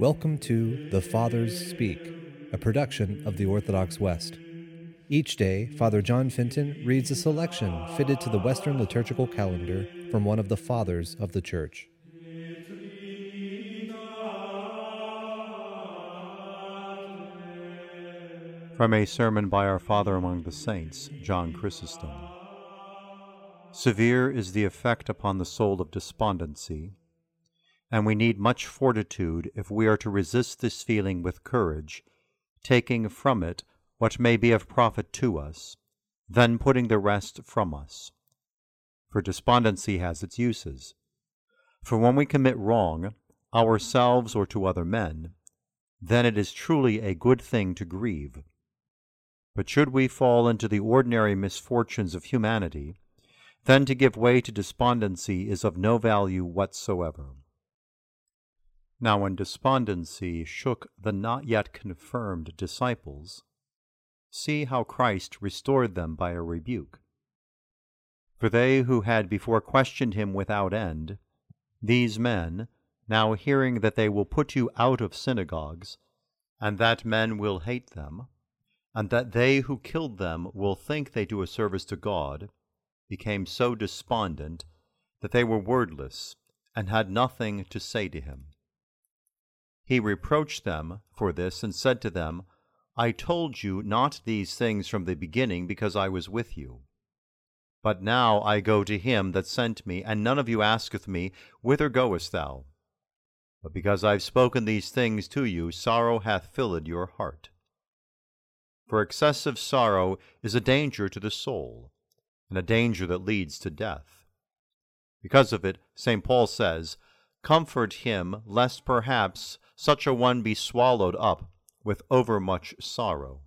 Welcome to The Fathers Speak, a production of the Orthodox West. Each day, Father John Fenton reads a selection fitted to the Western liturgical calendar from one of the Fathers of the Church. From a sermon by our Father among the Saints, John Chrysostom. Severe is the effect upon the soul of despondency, and we need much fortitude if we are to resist this feeling with courage, taking from it what may be of profit to us, then putting the rest from us. For despondency has its uses. For when we commit wrong, ourselves or to other men, then it is truly a good thing to grieve. But should we fall into the ordinary misfortunes of humanity, then to give way to despondency is of no value whatsoever. Now, when despondency shook the not yet confirmed disciples, see how Christ restored them by a rebuke. For they who had before questioned him without end, these men, now hearing that they will put you out of synagogues, and that men will hate them, and that they who killed them will think they do a service to God, became so despondent that they were wordless and had nothing to say to him. He reproached them for this and said to them, I told you not these things from the beginning because I was with you. But now I go to him that sent me, and none of you asketh me, Whither goest thou? But because I have spoken these things to you, sorrow hath filled your heart. For excessive sorrow is a danger to the soul, and a danger that leads to death. Because of it, St. Paul says, Comfort him, lest perhaps such a one be swallowed up with overmuch sorrow.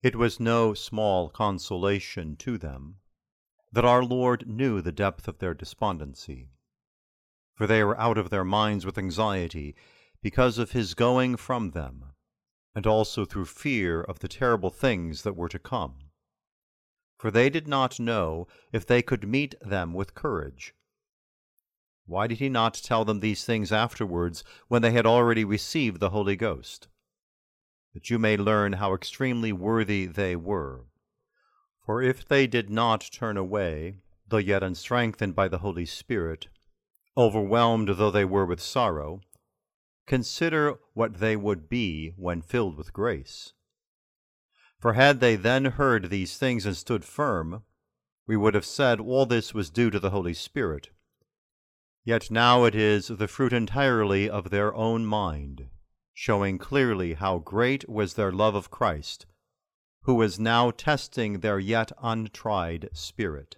It was no small consolation to them that our Lord knew the depth of their despondency, for they were out of their minds with anxiety because of his going from them, and also through fear of the terrible things that were to come. For they did not know if they could meet them with courage. Why did he not tell them these things afterwards when they had already received the Holy Ghost? that you may learn how extremely worthy they were. For if they did not turn away, though yet unstrengthened by the Holy Spirit, overwhelmed though they were with sorrow, consider what they would be when filled with grace. For had they then heard these things and stood firm, we would have said all this was due to the Holy Spirit. Yet now it is the fruit entirely of their own mind showing clearly how great was their love of Christ, who is now testing their yet untried spirit.